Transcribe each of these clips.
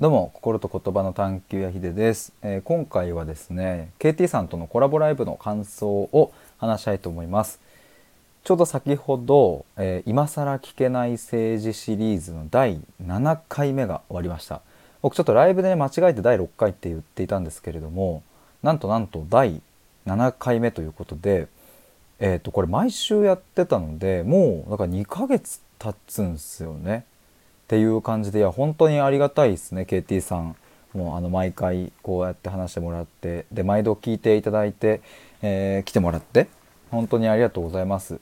どうも心と言葉の探求やひでです、えー、今回はですね KT さんとのコラボライブの感想を話したいと思います。ちょうど先ほど、えー、今更聞けない政治シリーズの第7回目が終わりました。僕ちょっとライブで、ね、間違えて第6回って言っていたんですけれどもなんとなんと第7回目ということでえっ、ー、とこれ毎週やってたのでもうだから2ヶ月経つんですよね。っていう感じでいや本当にありがたいですね KT さん。もうあの毎回こうやって話してもらって。で毎度聞いていただいて、えー、来てもらって。本当にありがとうございます、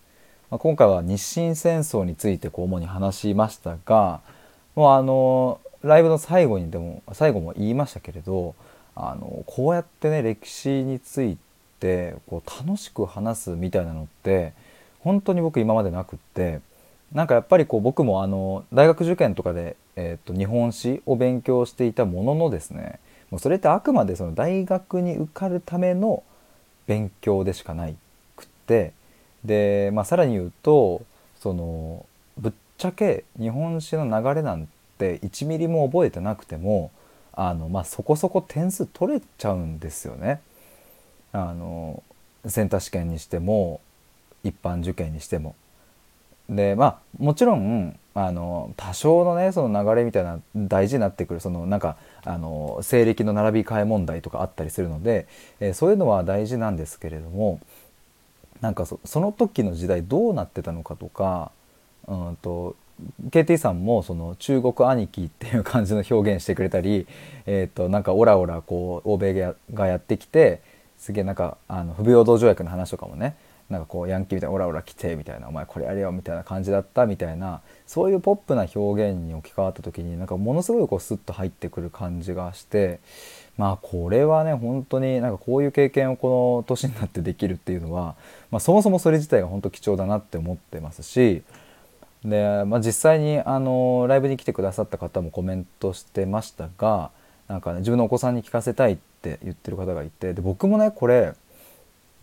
まあ、今回は日清戦争についてこう主に話しましたがもうあのライブの最後にでも最後も言いましたけれどあのこうやってね歴史についてこう楽しく話すみたいなのって本当に僕今までなくってなんかやっぱりこう僕もあの大学受験とかで、えー、と日本史を勉強していたもののですねもうそれってあくまでその大学に受かるための勉強でしかないくってで、まあ、さらに言うとそのぶっちゃけ日本史の流れなんて1ミリも覚えてなくてもあの、まあ、そこそこ点数取れちゃうんですよね。あのセンター試験にしても一般受験にしても。でまあもちろんあの多少のねその流れみたいな大事になってくるそのなんかあの西暦の並び替え問題とかあったりするので、えー、そういうのは大事なんですけれどもなんかその時の時代どうなってたのかとかうんと KT さんもその中国兄貴っていう感じの表現してくれたり、えー、となんかオラオラこう欧米がやってきてすげえなんかあの不平等条約の話とかもねなんかこうヤンキーみたいなオラオラ来てみたいなお前これやれよみたいな感じだったみたいなそういうポップな表現に置き換わった時になんかものすごいこうスッと入ってくる感じがしてまあこれはね本当になんかこういう経験をこの年になってできるっていうのは、まあ、そもそもそれ自体が本当貴重だなって思ってますしで、まあ、実際にあのライブに来てくださった方もコメントしてましたがなんかね自分のお子さんに聞かせたいって言ってる方がいてで僕もねこれ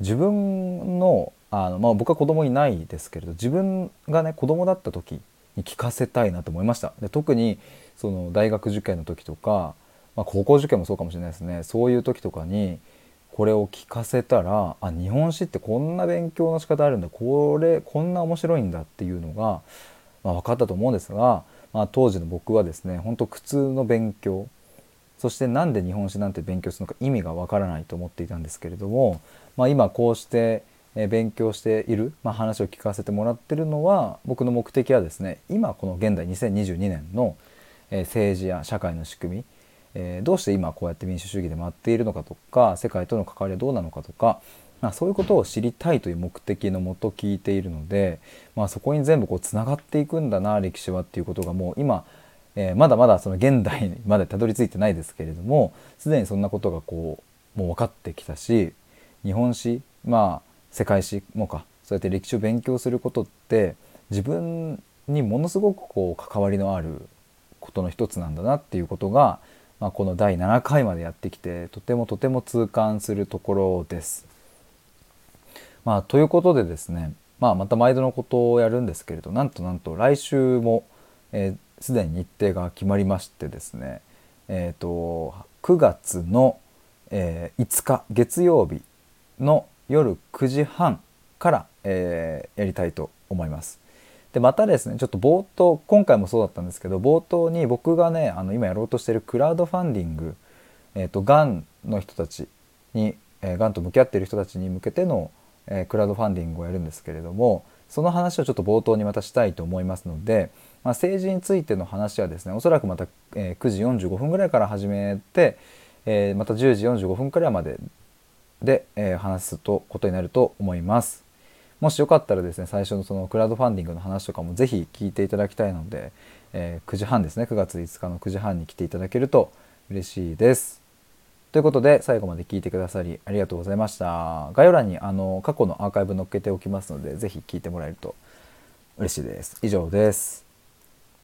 自分のあの、まあ、僕は子供いないですけれど自分がね子供だった時に聞かせたいなと思いました。で特にその大学受験の時とか、まあ、高校受験もそうかもしれないですね。そういう時とかにこれを聞かせたらあ日本史ってこんな勉強の仕方あるんだこれこんな面白いんだっていうのが、まあ、分かったと思うんですが、まあ、当時の僕はですね本当苦痛の勉強そしてなんで日本史なんて勉強するのか意味がわからないと思っていたんですけれども、まあ、今こうして勉強している、まあ、話を聞かせてもらってるのは僕の目的はですね今この現代2022年の政治や社会の仕組みえどうして今こうやって民主主義で回っているのかとか世界との関わりはどうなのかとか、まあ、そういうことを知りたいという目的のもと聞いているので、まあ、そこに全部こうつながっていくんだな歴史はっていうことがもう今えー、まだまだその現代までたどり着いてないですけれどもすでにそんなことがこうもう分かってきたし日本史まあ世界史もかそうやって歴史を勉強することって自分にものすごくこう関わりのあることの一つなんだなっていうことが、まあ、この第7回までやってきてとてもとても痛感するところです。まあ、ということでですね、まあ、また毎度のことをやるんですけれどなんとなんと来週も、えー、すでに日程が決まりましてですね、えーと、9月の、えー、5日月曜日の夜9時半から、えー、やりたいと思います。でまたですねちょっと冒頭今回もそうだったんですけど冒頭に僕がねあの今やろうとしてるクラウドファンディング、えーと、がんの人たちに、えー、がんと向き合っている人たちに向けての、え、クラウドファンディングをやるんですけれどもその話をちょっと冒頭にまたしたいと思いますので、まあ、政治についての話はですねおそらくまた、え、9時45分ぐらいから始めて、え、また10時45分くらいまでで、え、話すとことになると思います。もしよかったらですね最初のそのクラウドファンディングの話とかもぜひ聞いていただきたいので、え、9時半ですね9月5日の9時半に来ていただけると嬉しいです。ということで最後まで聞いてくださりありがとうございました。概要欄にあの過去のアーカイブ載っけておきますので是非聞いてもらえると嬉しいです。以上です。